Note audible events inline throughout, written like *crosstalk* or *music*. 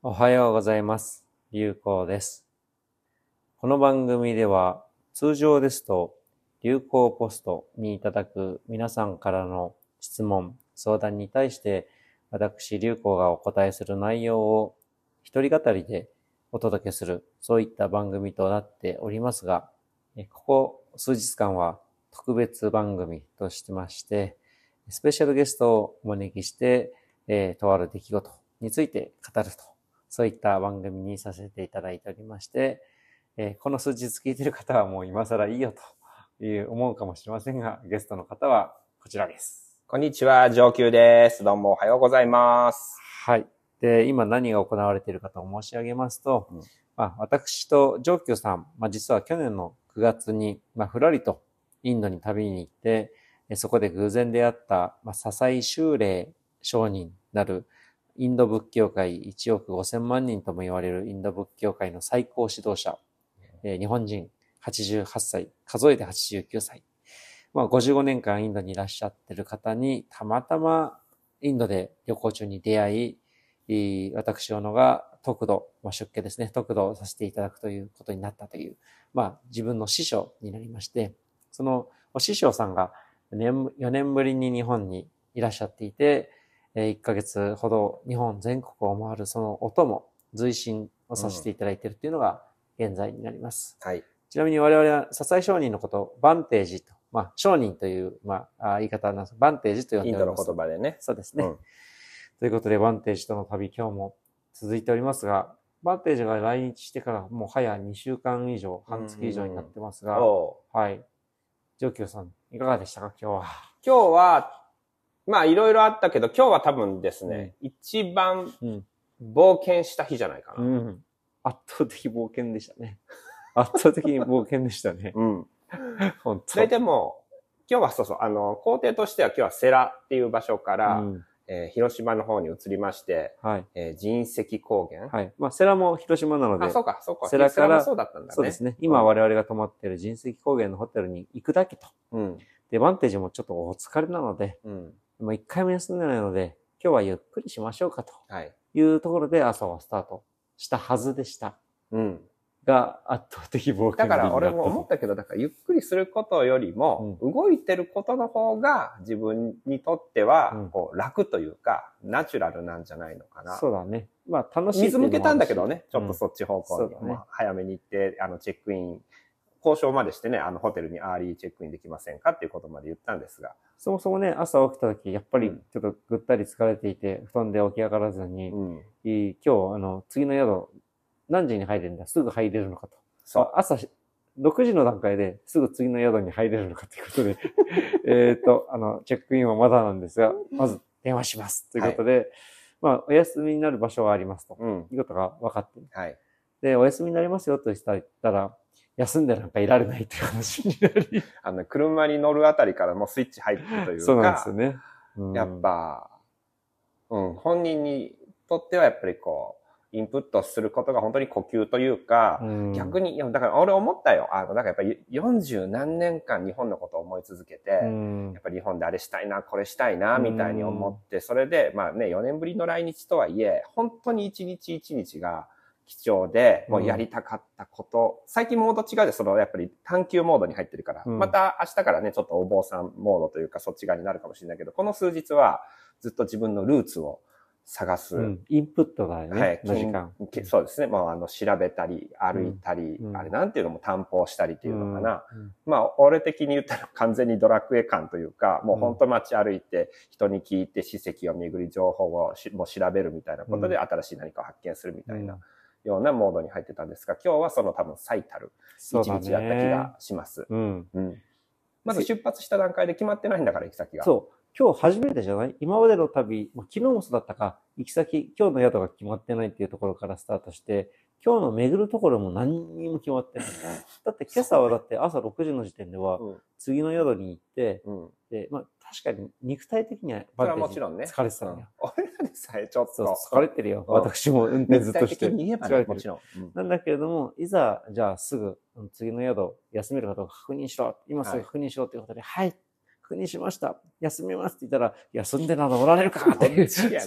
おはようございます。流行です。この番組では通常ですと流行ポストにいただく皆さんからの質問、相談に対して私流行がお答えする内容を一人語りでお届けするそういった番組となっておりますが、ここ数日間は特別番組としてまして、スペシャルゲストをお招きして、えーとある出来事について語ると、そういった番組にさせていただいておりまして、えーこの数日聞いている方はもう今更いいよという思うかもしれませんが、ゲストの方はこちらです。こんにちは、上級です。どうもおはようございます。はい。で、今何が行われているかと申し上げますと、うんまあ、私と上級さん、まあ、実は去年の9月に、まあ、ふらりとインドに旅に行って、えそこで偶然出会った、まあ、笹井修霊上人なるインド仏教界1億5000万人とも言われるインド仏教界の最高指導者、えー日本人88歳、数えて89歳。まあ、55年間インドにいらっしゃってる方に、たまたまインドで旅行中に出会い、私、小野が特度、まあ、出家ですね、特度をさせていただくということになったという、まあ、自分の師匠になりまして、そのお師匠さんが4年ぶりに日本にいらっしゃっていて、1ヶ月ほど日本全国を回るそのお供、随心をさせていただいているというのが現在になります。はい。ちなみに我々は笹井商人のことをバンテージと、まあ、商人という、まあ、あ言い方なんですバンテージと呼んインドのでおります。言葉でね。そうですね。うんということで、バンテージとの旅、今日も続いておりますが、バンテージが来日してからもう早2週間以上、半月以上になってますが、はい。上級さん、いかがでしたか、今日は。今日は、まあいろいろあったけど、今日は多分ですね、一番うん。冒険した日じゃないかな。うん。圧倒的冒険でしたね。*laughs* 圧倒的に冒険でしたね。うん。本当それでも、今日はそうそう、あの、工程としては今日はセラっていう場所から、うんえー広島の方に移りまして、はい。えー人石高原。はい。まあ、セラも広島なので、あ、そうか、そうか。セラからもそうだったんだね。そうですね。今我々が泊まっている人石高原のホテルに行くだけと。うん。で、バンテージもちょっとお疲れなので、うん。もう一回も休んでないので、今日はゆっくりしましょうかとはい。いうところで朝はスタートしたはずでした。うん。が、圧倒的冒険だから俺も思ったけど、だからゆっくりすることよりも、動いてることの方が自分にとってはうん、こう楽というか、ナチュラルなんじゃないのかな。そうだね。まあ、楽しい。水向けたんだけどね、ちょっとそっち方向に、うんねまあ早めに行って、あの、チェックイン、交渉までしてね、あの、ホテルにアーリーチェックインできませんかっていうことまで言ったんですが。そもそもね、朝起きた時、やっぱりうんちょっとぐったり疲れていて、布団で起き上がらずに、うん。いい今日、あの、次の宿、何時に入れるんだ？すぐ入れるのかと。そう。あ朝し6時の段階ですぐ次の宿に入れるのかということで、*laughs* えっと、あの、チェックインはまだなんですが、まず電話します。ということで、まあ、お休みになる場所はありますと。うん。いうことが分かってる。はい。で、お休みになりますよと言ったら、休んでなんかいられないという話になり。あの、車に乗るあたりからもうスイッチ入ってるというか、そうなんですよね。うんやっ、ぱ、うん、本人にとってはやっぱりこう、インプットすることが本当に呼吸というか、うん逆に、いやだから俺思ったよ。あの、だからやっぱり40何年間日本のことを思い続けて、うんやっぱり日本であれしたいな、これしたいな、みたいに思って、それで、まあね、4年ぶりの来日とはいえ、本当に一日一日が貴重で、もうやりたかったこと、最近モード違うで、そのやっぱり探求モードに入ってるから、うん。また明日からね、ちょっとお坊さんモードというか、そっち側になるかもしれないけど、この数日はずっと自分のルーツを探す。うん。インプットだよね、はい、の時間。きそうですね。まあ、あの、調べたり、歩いたり、うん。あれなんていうのも担保したりっていうのかな。うん。まあ、俺的に言ったら完全にドラクエ感というか、もう本当街歩いて、人に聞いて、史跡を巡り、情報をしもう調べるみたいなことで、うん。新しい何かを発見するみたいうん。なようなモードに入ってたんですが、今日はその多分最たる一日だった気ね。がします。うん。うん。まず出発した段階で決まってないんだから、行き先が。そう。今日初めてじゃない？今までの旅、まあ昨日もそうだったか、行き先、今日の宿が決まってないっていうところからスタートして、今日の巡るところも何にも決まってない。*laughs* だって今朝はだって朝6時の時点では、うん。次の宿に行って、うん。で、まあ確かに肉体的にはそれはバンテージもちろんね。疲れてたのよ。うん俺らでさえちょっと。疲れてるよ。うん私も運転ずっとして。肉体的に言えばね、疲れてるもちろん。うんなんだけれども、いざ、じゃあすぐ、うん次の宿、休めるかどうか確認しろ。今すぐ確認しろということで、はい、国しました。休みますって言ったら、休んでなどおられるかって *laughs* いう。そっち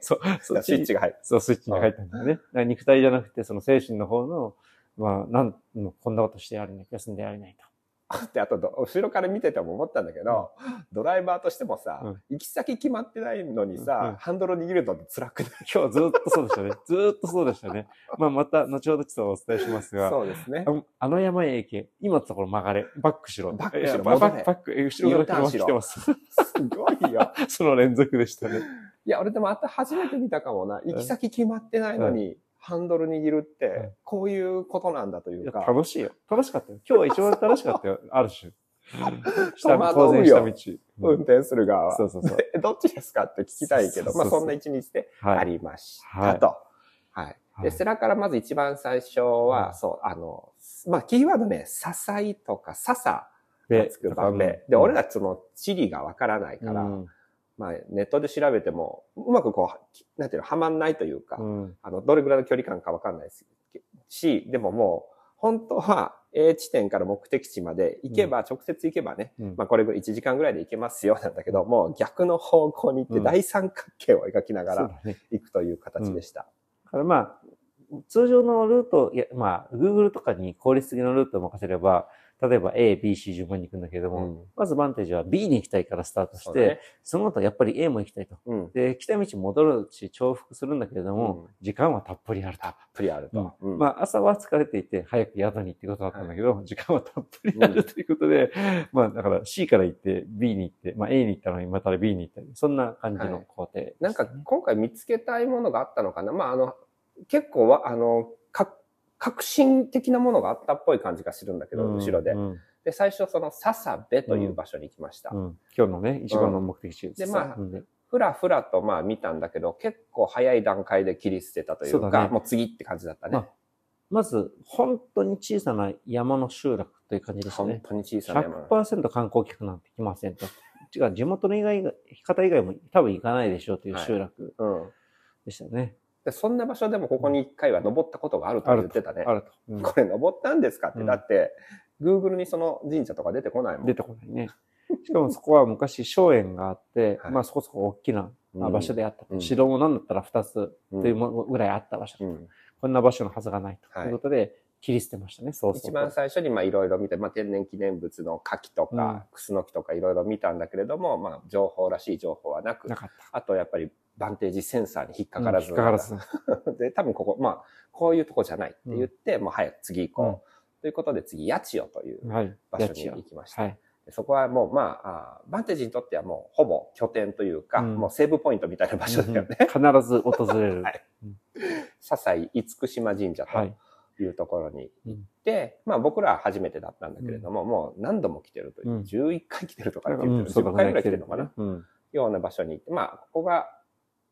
そう、そっちにスイッチが入る。そう、スイッチに入ったんだよね。肉体じゃなくて、その精神の方の、まあ、なん、こんなことしてやれない、休んでやれないと。で、あとど、後ろから見てても思ったんだけど、ドライバーとしてもさ、うん行き先決まってないのにさ、うんうんハンドル握るのって辛くない？今日ずっとそうでしたね。ずーっとそうでしたね。*laughs* まあ、また、後ほどちょっとお伝えしますが、そうですねあ。の山へ行け。今のところ曲がれ。バックしろ。バックしろバック、バック、え後ろから車来てます。すごいよ。*laughs* その連続でしたね。いや、俺でもあと初めて見たかもな。行き先決まってないのに、ハンドル握るっうんて、こういうことなんだといいうやか。楽しいよ。楽しかったよ。今日は一番楽しかったよ。*laughs* ある種。下戸惑当然下道。運転する側は。そうそうそう。で *laughs* どっちですかって聞きたいけど、まあそんな一日であはい。りましたはいと。はい。で、はいセラからまず一番最初は、うんそう、あの、まあキーワードね、ささいとかささがでつく場面。で、俺らその地理がわからないから、うんまあネットで調べても、うまくこう、なんていうの、はまんないというか、うん。あの、どれぐらいの距離感かわかんないですし、でももう、本当は A 地点から目的地まで行けば、直接行けばね、うん。まあこれぐらい1時間ぐらいで行けますよなんだけど、もう逆の方向に行ってうん。大三角形を描きながら。行くという形でした。だからまあ、通常のルート、いや、まあ、Google とかに効率的なルートを任せれば、例えば A、B、C 順番に行くんだけれども、うん。まずバンテージは B に行きたいからスタートして、ね。その後やっぱり A も行きたいと。うん。で、来た道戻るし重複するんだけれども、うん。時間はたっぷりあると。たっぷりあると。うん。まあ、朝は疲れていて、早く宿にってことだったんだけど、時間はたっぷりあるということで、まあ、だから C から行って B に行って、まあ A に行ったのにまた B に行ったり、そんな感じの工程でしたね、なんか今回見つけたいものがあったのかな？まああの、結構は、あの、か革新的なものがあったっぽい感じがするんだけど、うん後ろで。うんで、最初その笹部という場所に行きました。うん今日のね、一番の目的地でまあうんでふらふらとまあ見たんだけど、結構早い段階で切り捨てたというか、そうだねもう次って感じだったね。まあまず、本当に小さな山の集落という感じでしたね。本当に小さな山。100%観光客なんて来ませんと。違う、地元の以外が、方以外も多分行かないでしょうという集落うん。でしたね。で、そんな場所でもここに一回は登ったことがあると言ってたね。あると。うんこれ登ったんですかって。うんだって、Google にその神社とか出てこないもん。出てこないね。しかもそこは昔、荘園があって、はいまあそこそこ大きなうん場所であったと。うん城もなんだったら2つうんというもぐらいあった場所、うんこんな場所のはずがないとはいいうことで、切り捨てましたね、そうそう一番最初にまあいろいろ見て、まあ天然記念物の牡蠣とうんか、クスノキとかいろいろ見たんだけれども、まあ情報らしい情報はなくな、かった。あとやっぱりバンテージセンサーに引っかからず、うん引っかからず。*laughs* で、多分ここ、まあ、こういうとこじゃないって言って、もう早く次行こう。うんということで次、八千代というはい。場所に行きました。はい。でそこはもう、まああー、バンテージにとってはもうほぼ拠点というか、うんもうセーブポイントみたいな場所だよね。必ず訪れる。*laughs* はい笹井厳島神社はい。というところにうん行って、まあ僕らは初めてだったんだけれども、もう何度も来てるという、うん11回来てるとかってうん、言ってる、そうだ10回ぐらい来てるのかな、うん。ような場所に行って、まあ、ここが、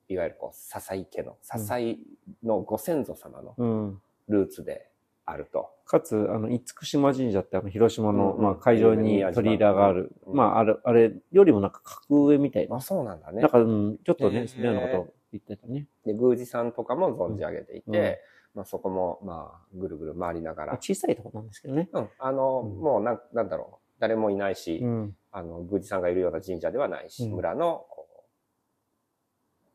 いわゆるこう、笹井家の、笹井のご先祖様のうん。ルーツであると。かつ、あの、厳島神社ってあの、広島の、まあ、会場に鳥居がある。うんまあ、あれ、あれよりもなんか格上みたいな。あ、そうなんだねなん。か、うん、ちょっとね、そのようなことを言ってたね。で、宮司さんとかも存じ上げていて、うんまあそこも、まあ、ぐるぐる回りながら、小さいとこなんですけどね。うん、あの、うんもうなん、なんだろう、誰もいないし、うん。あの、宮司さんがいるような神社ではないし、うん村の、こう、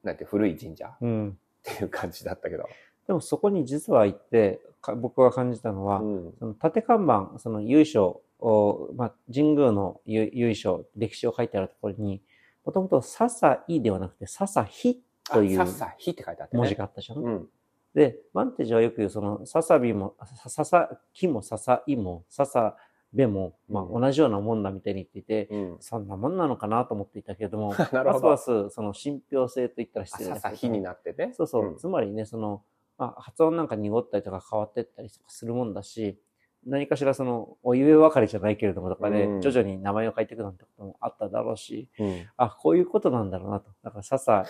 なんて古い神社っうん。ていう感じだったけど、でもそこに実は行って、か僕が感じたのは、うん。その縦看板、その由緒を、まあ、神宮の由由緒、歴史を書いてあるところに、もともと笹井ではなくて笹日という。文字があったじゃん。うん。で、バンテージはよく言う、その、ささびも、さささきもささいも、ささべも、まあ、うん同じようなもんだみたいに言っていて、うん。そんなもんなのかなと思っていたけれども、*laughs* なるほどますますその信憑性と言ったら失礼さだけどさひになってね。そうそう、んつまりね、その、まあ、発音なんか濁ったりとか変わってったりとかするもんだし、何かしらその、おゆえ別れじゃないけれどもとかで、うん徐々に名前を変えていくなんてこともあっただろうし、うん。あ、こういうことなんだろうなと。だから、ささ、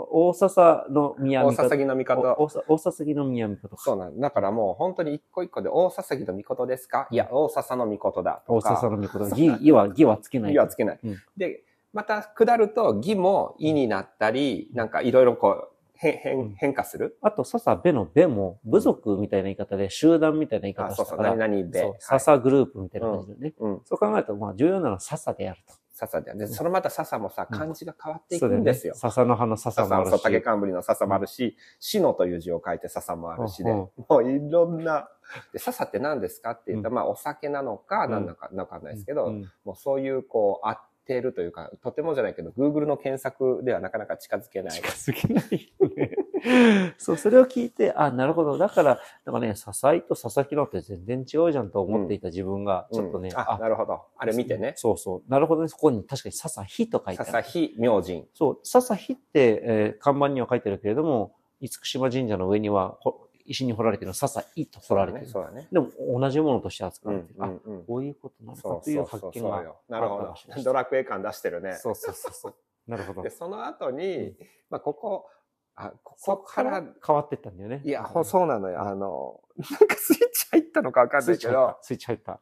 大笹の宮大帝笹木の帝。お大笹木の宮帝とか。そうなんだからもう本当に一個一個で大笹木の帝ですか？いや、大笹の帝だと大か。笹の御事。義、*laughs* 義は、義はつけない。義はつけない。うんで、また下ると義も意になったり、なんかいろいろこう、変、うん変、変化する？あと、笹部の部も、部族みたいな言い方で、集団みたいな言い方したから、何々で。そう、はい笹グループみたいな感じでね。うん。そう考えると、まあ、重要なのは笹であると。笹で。で、そのまた笹もさ、うん漢字が変わってい。くんですよ。笹の葉の笹もあるし。竹冠の笹もあるし、死のという字を書いて笹もあるしで、うんもういろんな、で、笹って何ですかって言ったら、まあお酒なのか、うん何なのか、わかんないですけど、うんもうそういう、こう、合ってるというか、とてもじゃないけど、Google の検索ではなかなか近づけない。近づけないよね。*laughs* そう、それを聞いて、あ、なるほど。だから、なんかね、笹井と佐々木のって全然違うじゃんと思っていた自分が、ちょっとね、うんあ、なるほど。あれ見てね。そうそう。なるほどね。そこに確かに笹火と書いてある。笹日明神。そう、笹火って、えー看板には書いてあるけれども、厳島神社の上には、ほ石に彫られてるの笹井と彫られてる。そうだね。でも、同じものとして扱うんわれてる。あ、うんうん。こういうことなのかというそうそう発見が。なるほど。ドラクエ感出してるね。そうそうそうそう。*laughs* なるほどで、。その後に、うんまあ、ここ、あ、こそここかからら、変わってったんだよね。いや、ほそうなのよ。あの、なんかスイッチ入ったのかわかんスないけどスイッチ入った。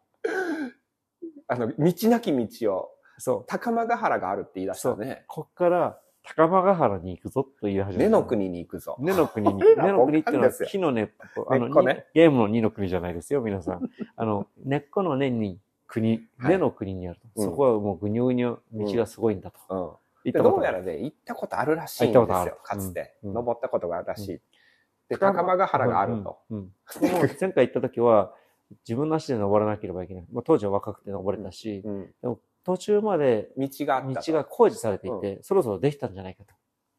あの、道なき道を、そう。高間ヶ原があるって言い出したね。こっから、高間ヶ原に行くぞと言い始めた。根の。国に行くぞ。根の国に。*laughs* 根の国っていうのは木の根っこ。あの、ねにゲームの二の国じゃないですよ、皆さん。*laughs* あの、根っこの根に国、はい根の国にあるそこはもうぐにゅぐにゅ道がすごいんだと。どうやらね、行ったことあるらしいんです行ったことあるよ、かつて。うん登ったことがあるらしい。で、高間ヶ原があると。うん。前回行った時は、自分の足で登らなければいけない。まあ、当時は若くて登れたし、うん。途中まで道があったと。道が工事されていて、そろそろできたんじゃないかと。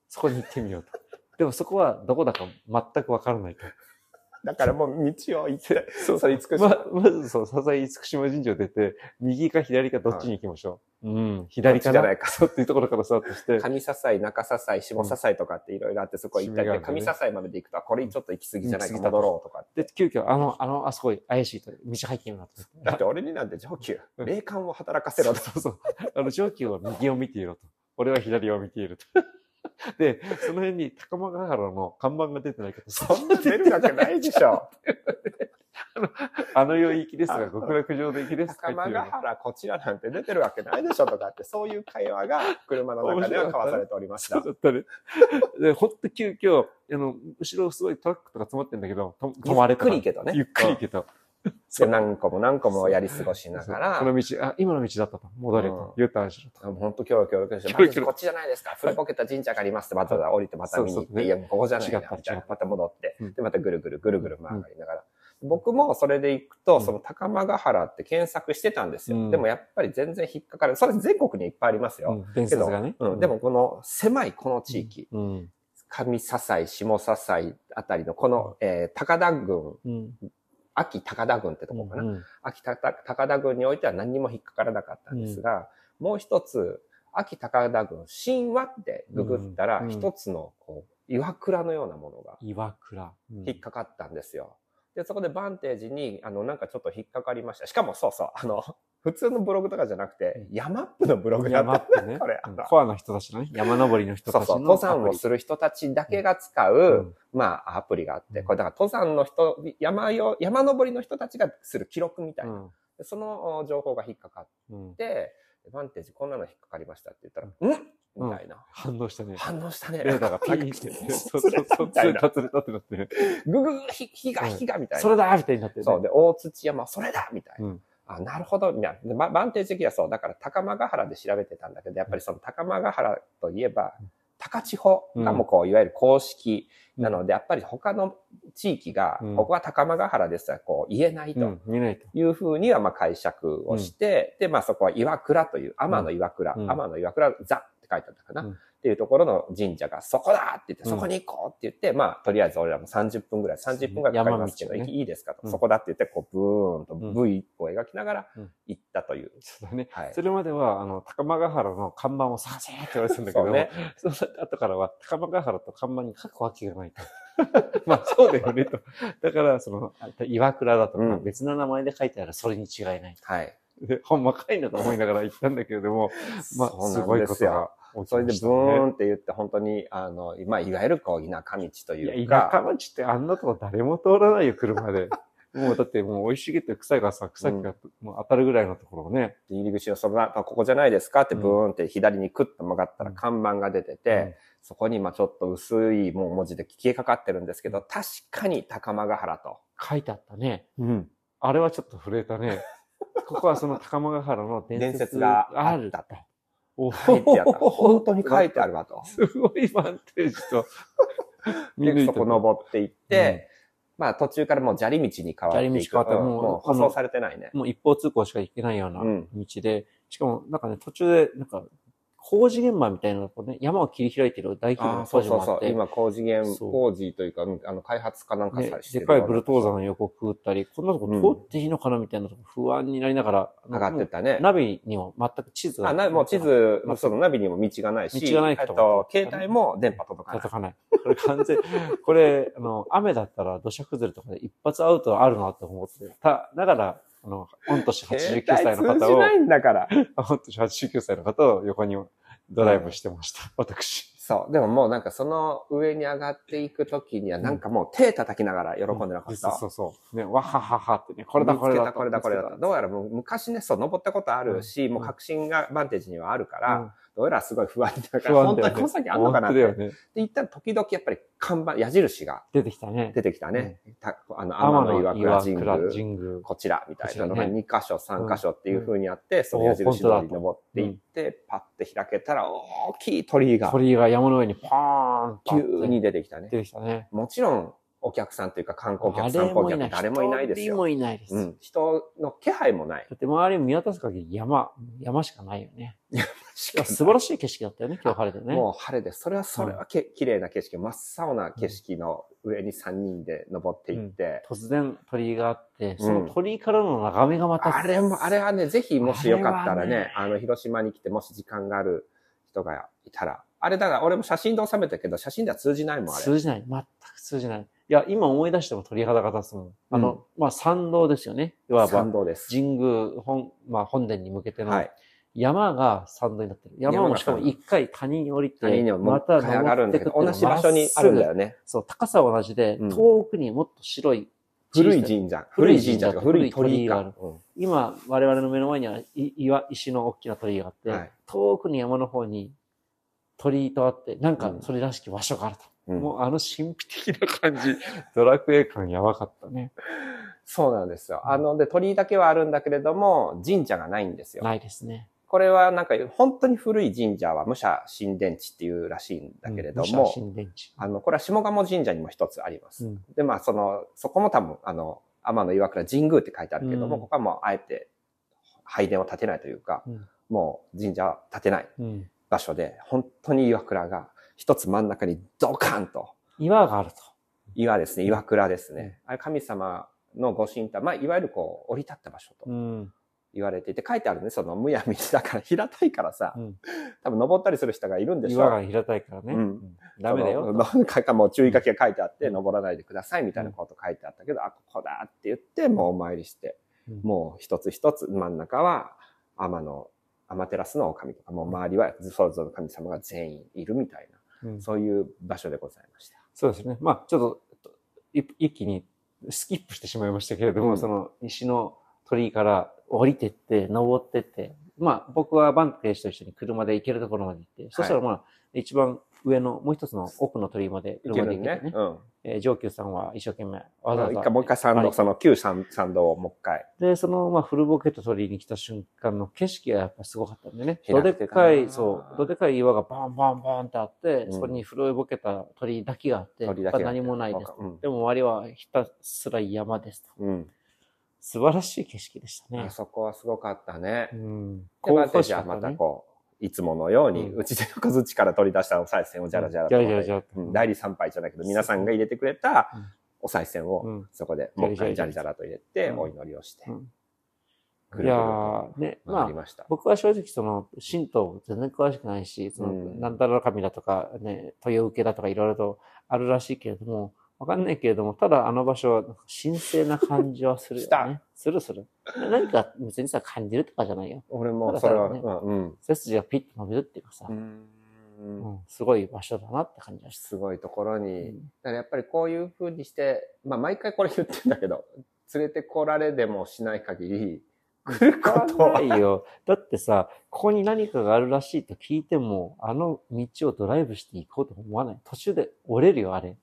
そこに行ってみようと。でもそこはどこだか全くわからないと。だからもう道を行って、そうそれ厳ま、まずそう、笹井厳島神社を出て、右か左かどっちに行きましょう。うん、左かじゃないかそうっていうところからスタートして。上笹井、中笹井、下笹井とかっていろいろあって、そこ行ったりで、うん上笹井までで行くと、あこれちょっと行き過ぎじゃないか、行き過ぎた戻ろうとかって。で、急遽、あの、あの、あそこ怪しいと、道入ってみようと。だって俺になんて上級、うん霊感を働かせろと。そうそう。あの、上級は右を見ていろと。俺は左を見ていると。*laughs* で、その辺に高間ヶ原の看板が出てないけど、そんな出るわけないでしょ。*laughs* あの世行きですが、極楽上で行きです高間ヶ原こちらなんて出てるわけないでしょとかって、そういう会話が車の中では交わされておりましたそう。だったね。で、ほんと急遽、あの、後ろすごいトラックとか詰まってんだけど、と止まれた。ゆっくり行けとねゆっくり行けと。*laughs* で何個も何個もやり過ごしながら、この道、あ、今の道だったと。戻れうんと。U ターンしろと。本当キョロキョロキョロして、こっちじゃないですか。古ぼけた神社がありますって、また降りてまた見に行って、いや、ここじゃないな、違った違ったみたいな。また戻ってうん、で、またぐるぐるぐるぐる回りながら。僕もそれで行くと、うんその高間ヶ原って検索してたんですよ。うんでもやっぱり全然引っかかる。それ全国にいっぱいありますよ。うん伝説がね。うん、でも、この狭いこの地域、うん。上笹井、下笹井あたりのこの、えー高田郡、うん。秋高田郡ってとこかな。うん秋高田高田郡においては何にも引っかからなかったんですが、もう一つ、秋高田郡、神話ってググったらう、ん一つの、こう、岩倉のようなものが岩倉。うん引っかかったんですよ。で、そこでバンテージに、あの、なんかちょっと引っかかりました。しかもそうそう、あの、普通のブログとかじゃなくて、ヤマップのブログだっ。山ったてねこれ。うんコアの人たちのね。山登りの人そうそう、たちの。登山をする人たちだけが使う、うんまあ、アプリがあって、うんこれだから登山の人、山よ、山登りの人たちがする記録みたいな。そのお情報が引っかかっうんて、バンテージこんなの引っかかりましたって言ったら、んみたいな。反応したね。反応したね。レーダーがピーンって。そうそうそう。みたいな。釣れたってなってる。ぐぐぐ、ひ、ひが、ひが、みたいな。それだみたいになって。そう。で、大土山、それだみたいな。うんあ、なるほど。いや、でババンテージ的にはそう。だから、高間ヶ原で調べてたんだけど、やっぱりその高間ヶ原といえば、高千穂がもうこう、いわゆる公式なので、やっぱり他の地域が、うんここは高間ヶ原ですとはこう言えないと。いと。いうふうにはまあ解釈をして、で、まあそこは岩倉という、天の岩倉、うん天の岩倉座って書いてあったかな、うんっていうところの神社がそこだって言って、うんそこに行こうって言って、まあとりあえず俺らも30分ぐらい、30分ぐらいかかりますけど、いいですかと、うんそこだって言って、こうブーンとうん V を描きながらうん行ったという。そうだね。はいそ。れまでは、あの、高間ヶ原の看板を探せって言われてたんだけど、そうね。その後からは、高間ヶ原と看板に書くわけがないと。*laughs* まあ、そうだよねと。だから、その、岩倉だとか、うん別の名前で書いてあるそれに違いない。はい。で、ほんまかいなと思いながら行ったんだけれども、*laughs* まあ、そうすごいことが起それでブきましたね。ーンって言って、本当に、あの、まあ、いわゆるこう、田舎道といいうや、田舎か、町ってあんなとこ誰も通らないよ、車で。*laughs* もうだってもう生い茂って草がさ、草木がもう当たるぐらいのところをね。入り口のその、あここじゃないですかってブーンって左にクッと曲がったらうん看板が出てて、そこにまあちょっと薄いもう文字で消えかかってるんですけど、確かに高間ヶ原と。書いてあったね。うん。あれはちょっと震えたね。*laughs* ここはその高間ヶ原の伝説伝説ががあるあったと。お書いてあった。*laughs* 本当に書いてあるわと。すごいバンテージと。で、そこ登っていって、まあ途中からもう砂利道に変わって。砂利道変わってうんもう舗装されてないね。もう一方通行しか行けないようなうん道で、しかもなんかね、途中で、なんか、工事現場みたいなのこうね、山を切り開いてる大規模なああ、そ工うそうそう。今工事現、工事というか、うんあの、開発かなんかねさしてでかいブルトーザーの横くぐったり、こんなとこ通っていいのかなみたいなとこ不安になりながら、上がってたね。ナビにも全く地図が。あ、な、もう地図まあ、そのナビにも道がないし、道がないえっと、携帯も電波届かない届。かない。これ完全、これ、あの、雨だったら土砂崩れとかで一発アウトあるなと思ってた。だから、あの、御年89歳の方をな、いんだから。*laughs* 御年89歳の方を横にドライブしてました。私。そう。でももうなんかその上に上がっていくときにはなんかもう手叩きながら喜んでなかった。そうそうそう。ね、わはははってね、これだこれだ。これだこれだと。どうやらもう昔ね、そう、登ったことあるし、もう確信がバンテージにはあるから、どうやらすごい不安だから、本当にこの先あんのかなって。ね。言ったら時々やっぱり看板、矢印が出てきたね。出てきたね。たあの、天の岩倉神宮。神宮。こちらみたいなのがこちらね2箇所、3箇所っていう風にあって、その矢印通りに登っていって、パッて開けたら大きい鳥居が鳥居が山の上にパーン急に出てきたね。出てきたね。もちろんお客さんというか観光客、散歩客誰もいないですよ。誰もいないです。うん。人の気配もない。だって周り見渡す限り山、山しかないよね。*laughs* 素晴らしい景色だったよね、今日晴れてね。もう晴れで、それはそれはけ、綺麗な景色、真っ青な景色の上に3人で登っていって、突然鳥居があって、その鳥居からの眺めがまた、あれも、あれはね、ぜひもしよかったらねね、あの、広島に来て、もし時間がある人がいたら、あれだから、俺も写真で収めたけど、写真では通じないもん、あれ。通じない。全く通じない。いや、今思い出しても鳥肌が立つもん。あの、まあ、参道ですよね。いわば参、道です。神宮本、まあ、本殿に向けてのはい。山が参道になってる。山もしかも一回谷に降りて、谷にももう一回上がるんだけど、同じ場所にあるんだよね。そう、高さは同じで、うん遠くにもっと白い、古い神社。古い神社とか古い鳥居があるか。うん今、我々の目の前にはい岩、石の大きな鳥居があって、はい遠くに山の方に鳥居とあって、なんかうんそれらしき場所があると。うんもうあの神秘的な感じ、*laughs* ドラクエ感やばかったね。そうなんですよ。あの、で、鳥居だけはあるんだけれども、神社がないんですよ。ないですね。これはなんか、本当に古い神社は武者神殿地っていうらしいんだけれどうん武も、者神殿地。あの、これは下鴨神社にも一つあります。うんで、まあ、その、そこも多分、あの、天の岩倉神宮って書いてあるけども、うんここはもうあえて拝殿を建てないというか、うんもう神社は建てないうん場所で、本当に岩倉が一つ真ん中にドカンと、岩があると。岩ですね、岩倉ですね。あれ神様のご神体、まあ、いわゆるこう、降り立った場所とうん。言われていて、書いてあるね、その、むやみだから平たいからさ、うん。多分登ったりする人がいるんでしょ。岩が平たいからね。うん。うん。ダメだよ。なんかもう注意書きが書いてあって、登らないでくださいみたいなこと書いてあったけど、あ、ここだって言って、もうお参りして、うん。もう一つ一つ真ん中は天の、天照の神とか、もう周りはそれぞれの神様が全員いるみたいうん。な、そういう場所でございました。そうですね。まあ、ちょっと、い一気にスキップしてしまいましたけれども、うん。その石の鳥居から降りてって、登ってって、まあ、僕はバンテージと一緒に車で行けるところまで行って、そしたらまあ、一番上のもう一つの奥の鳥居まで車で行けてね。。るねうん。えー上級さんは一生懸命わざわざ一回もう一回参道、はいその旧参参道をもう一回。で、その、まあ、フルボケット鳥居に来た瞬間の景色がやっぱすごかったんでね。開どでかい、そう、どでかい岩がバンバンバンってあって、うんそこに古いボケた鳥居だけがあって、鳥居だけ何もないですと。うんでも周りはひたすら山ですと。うん。素晴らしい景色でしたね。あ。そこはすごかったね。う。ん。で、興バンテージはまたこう、いつものように、うちでの小槌から取り出したお賽銭をじゃらじゃらと、じゃらじゃらじゃら代理参拝じゃないけど、皆さんが入れてくれたうん。お賽銭うをん、そこでもう一回じじゃりじゃらと入れて、うん。お祈りをしていやね、まあ。僕は正直その、神道全然詳しくないし、その、うん。なんだら神だとか、ね、豊受けだとかいろいろとあるらしいけれども、わかんないけれども、ただあの場所は神聖な感じはするよ *laughs* したね。するする。何か別にさ、感じるとかじゃないよ。俺もそれは、ただうんうん背筋がピッと伸びるっていうかさ、ううんん、すごい場所だなって感じがした。すごいところうに、んだからやっぱりこういう風にして、まあ毎回これ言ってんだけど、*laughs* 連れてこられでもしない限り、来ることはんないよ。だってさ、ここに何かがあるらしいと聞いても、あの道をドライブしていこうと思わない。途中で折れるよ、あれ。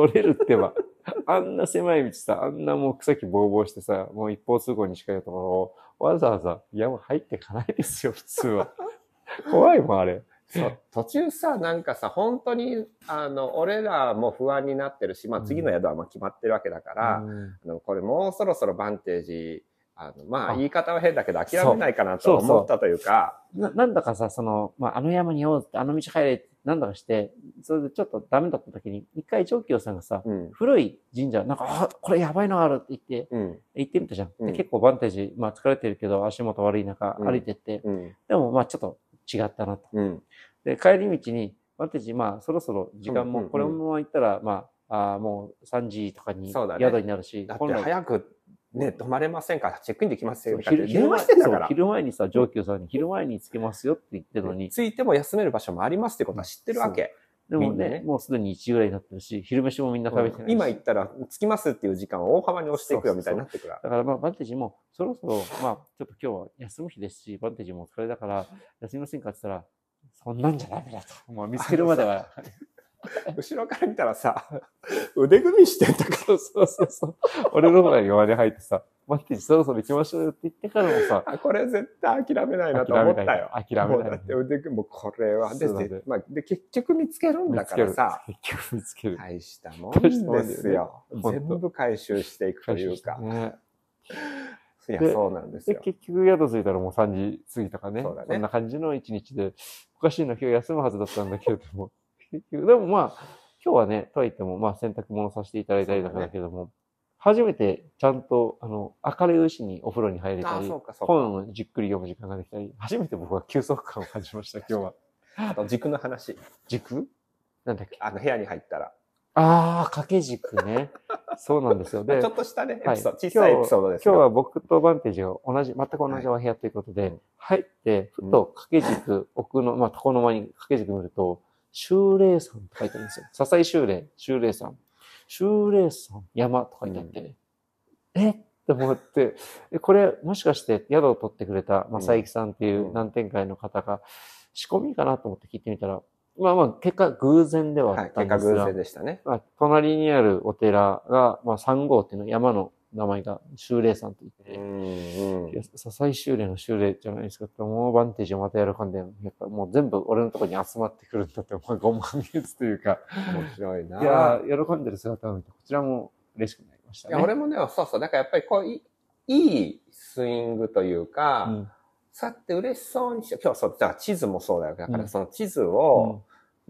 折れるってば。*laughs* あんな狭い道さ、あんなもう草木ぼうぼうしてさ、もう一方通行に近いところを、わざわざ山入ってかないですよ、普通は。*laughs* 怖いもん、あれ。そう、途中さ、なんかさ、本当に、あの、俺らも不安になってるし、まあ次の宿はまあ決まってるわけだから、うん。あの、これもうそろそろバンテージ、あの、まああ。言い方は変だけど諦めないかなとそう。そう思ったというか、ななんだかさ、その、まあ、あの山にようあの道入れって、なんだかして、それでちょっとダメだった時に、一回上京さんがさ、うん。古い神社、なんか、あ、これやばいのあるって言って、うん。行ってみたじゃん。でうん結構バンテージ、まあ疲れてるけど足元悪い中うん歩いてって、うん。でもまあちょっと違ったなと。うん。で、帰り道に、バンテージ、まあそろそろ時間も、これもま行ったら、まあ、あーもう3時とかにそうだね宿になるし、だって早くね、泊まれませんから、チェックインできますよ。昼電話してんだから。昼前にさ、上級さんに昼前に着けますよって言ってるのに、ついても休める場所もありますってことは知ってるわけ。でもねね、もうすでに1時ぐらいになってるし、昼飯もみんな食べてないし。今言ったら、着きますっていう時間を大幅に押していくよみたいになってくる。だからまあ、バンテージも、そろそろ、まあ、ちょっと今日は休む日ですし、バンテージもお疲れだから、休みませんかって言ったら、そんなんじゃダメだと。もう見つけるまでは。*laughs* *laughs* 後ろから見たらさ、腕組みしてんだかそうそうそうそう。俺の方が弱に入ってさ、バンテージそろそろ行きましょうよって言ってからもさ、ら、あこれ絶対諦めないなと思ったよ。諦めない。だって腕組み、もうこれは。で、まあ、で、結局見つけるんだからさ。結局見つける。大したもんですよ。よね全部回収していくというか。ね、いや、でそうなんですで、よ。結局宿着いたらもう3時過ぎとかね。そねんな感じの一日で、おかしいな、今日休むはずだったんだけれども。でもまあ、今日はね、とはいっても、まあ洗濯物させていただいたりだからだけども、初めてちゃんと、あの、明るいうちにお風呂に入れたあ、りそ、うか、そうか。本をじっくり読む時間ができたり、初めて僕は休息感を感じました、*laughs* 今日は。あと、軸の話。軸？なんだっけ？あの、部屋に入ったら。ああ、掛け軸ね。そうなんですよ。*laughs* で、ちょっとしたね、エはいピソード、小さいエピソードです今日がは僕とバンテージが同じ、全く同じお部屋ということで、うん入って、ふと掛け軸、奥の、まあ、床の間に掛け軸見ると、修霊山って書いてあるんですよ。笹井修霊、修霊山。修霊山、山と書いてあって、え？って思って、え、これ、もしかして宿を取ってくれた、まあ、うん佐伯さんっていううん南天会の方が、仕込みかなと思って聞いてみたら、まあまあ、結果偶然ではあはい、ったんですが、結果偶然でしたね。まあ、隣にあるお寺が、まあ、三号っていうの山の名前が修霊山と言って、うん、うんいや、笹井修霊の修霊じゃないですかって、もうバンテージをまた喜んで、やっぱもう全部俺のところに集まってくるんだって、まあ、ご満悦というか、面白いな。いやー、喜んでる姿を見て、こちらも嬉しくなりましたね。いや、俺もね、そうそう。だからやっぱりこう、いいいスイングというか、うん、さって嬉しそうにして、今日そう、だから地図もそうだよ。だかうんらその地図を、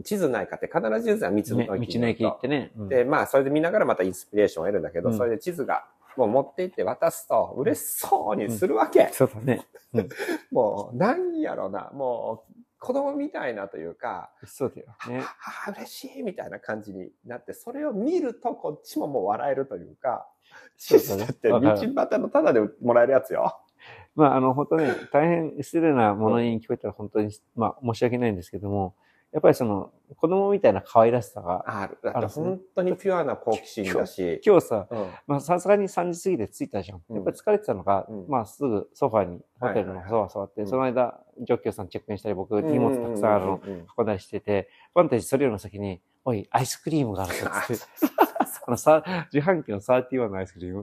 地図ないかって必ず地図は道のね、道駅の駅行ってね。うんで、まあ、それで見ながらまたインスピレーションを得るんだけど、うんそれで地図が、もう持って行って渡すと、嬉しそうにするわけ。そうだね。*laughs* もう、なんやろな、もう、子供みたいなというか、そうだよね。ああ、嬉しいみたいな感じになって、それを見るとこっちももう笑えるというか、そうだ *laughs* って道端のタダでもらえるやつよ。まあ、あの、本当ね、大変失礼なものに聞こえたら本当に、まあ、申し訳ないんですけども、やっぱりその、子供みたいな可愛らしさが、ある。ある本当にピュアな好奇心だし。今日さ、うんまあ、さすがに3時過ぎで着いたじゃん。うんやっぱり疲れてたのが、うんまあ、すぐソファに、ホテルのソファ座って、うんその間、ジョッキョさんチェックインしたり、僕、荷物たくさんあるの、運んだりしてて、バンテージそれよりも先に、おい、アイスクリームがあるって。*laughs* あの、さ、自販機の31のアイスクリーム？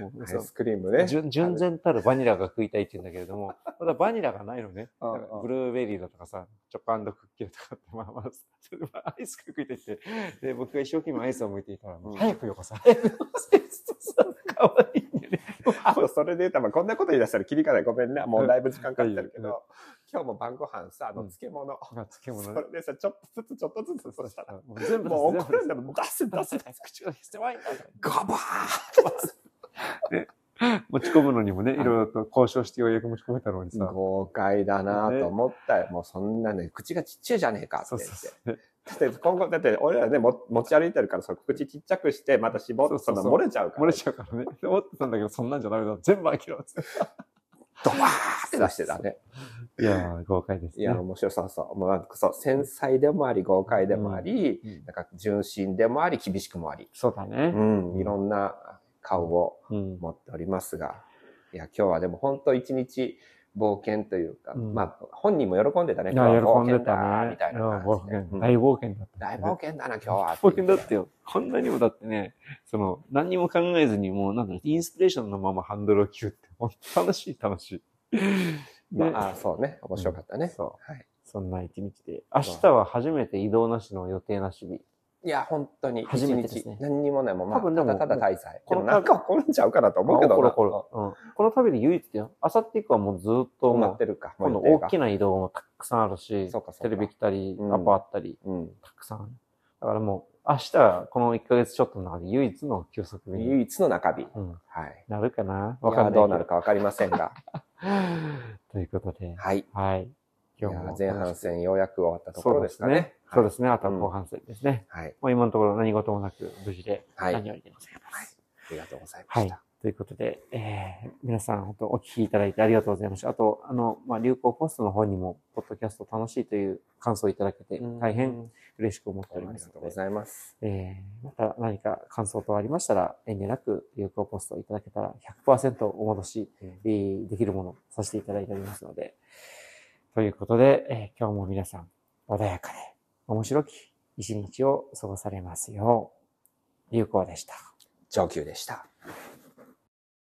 もうアイスクリームね。純純然たるバニラが食いたいって言うんだけれども、*laughs* まだバニラがないのね。ブルーベリーだとかさ、チョコクッキーとかって、まあまあ、それはアイスが食いたいって。で、僕が一生懸命アイスを剥いていたら、もう早くよこさ、早くよこさ、かわいいんだよね。それで言うと、まあ、こんなこと言い出したら切りがない。ごめんね。もうだいぶ時間かかってるけうんど、今日も晩ご飯さ、あの、漬物。まあ、漬物ね。それでさ、ちょっとずつ、ちょっとずつ、そしたら、もう全部もう怒るんだもん。出せ、出せ、出せ。口が狭いんだ。ガバー *laughs* 持ち込むのにもね、はいいろいろと交渉してようやく持ち込めたのにさ。豪快だなと思ったよ。もうそんなね、口がちっちゃいじゃねえかって言って。だって今後、だって俺らね、も持ち歩いてるから、その口ちっちゃくして、また絞って、そうそそうそうの漏れちゃうから。漏れちゃうからね。思ってたんだけど、そんなんじゃダメだ。全部飽きろっつっドバーって出してたね。て。いやー、豪快ですね。いや、面白そうそう。もうなんかそう、繊細でもあり、豪快でもあり、うんなんか純真でもあり、厳しくもあり。そうだねう。ん、いろんな顔をうん。持っておりますが、いや、今日はでも本当一日冒険というか、うんまあ、本人も喜んでたね。今日は喜んでたみたいな。冒険うん大冒険だった。大冒険だな、今日は。冒険だってよ。こんなにもだってね、その、何にも考えずにもう、なんだろう、インスピレーションのままハンドルを切るって、本当楽しい、楽しい。まねあ、あそうね。面白かったね。そはい。そんな一日で。明日は初めて移動なしの予定なし日。いや、本当に。初めてですね一日何にもない。もう、まあ、多分でもただただ滞在。このなんか起こるんちゃうかなと思うけどな。こる起こるうん。この旅で唯一だよ。あさって以降はもうずっと止まもう、ってるか。今度もう予定が大きな移動もたくさんあるしテレビ来たり、うんアポあったり、うん。たくさんある。だからもう、明日はこの1ヶ月ちょっとの中で唯一の休息日に、唯一の中日。うん、はい。なるかな？わわかんないけどうなるかわかりませんが。*laughs* ということで、はい。はい。い今日も。や前半戦ようやく終わったところですかね。そうですね。あとは後半戦ですね。はい。まあ今のところ何事もなく無事ではい何よりでございます。ありがとうございまはいした。。ということで、えー、皆さん本当お聞きいただいてありがとうございました。あと、あの、まあ、流行ポストの方にも、ポッドキャスト楽しいという感想をいただけて、大変嬉しく思っておりあますので、りがとうございます。えー、また何か感想等ありましたら、遠慮なく流行ポストをいただけたら100%お戻し、うんえーできるものをさせていただいておりますので、ということで、え今日も皆さん穏やかで面白き一日を過ごされますよう、流行でした。上級でした。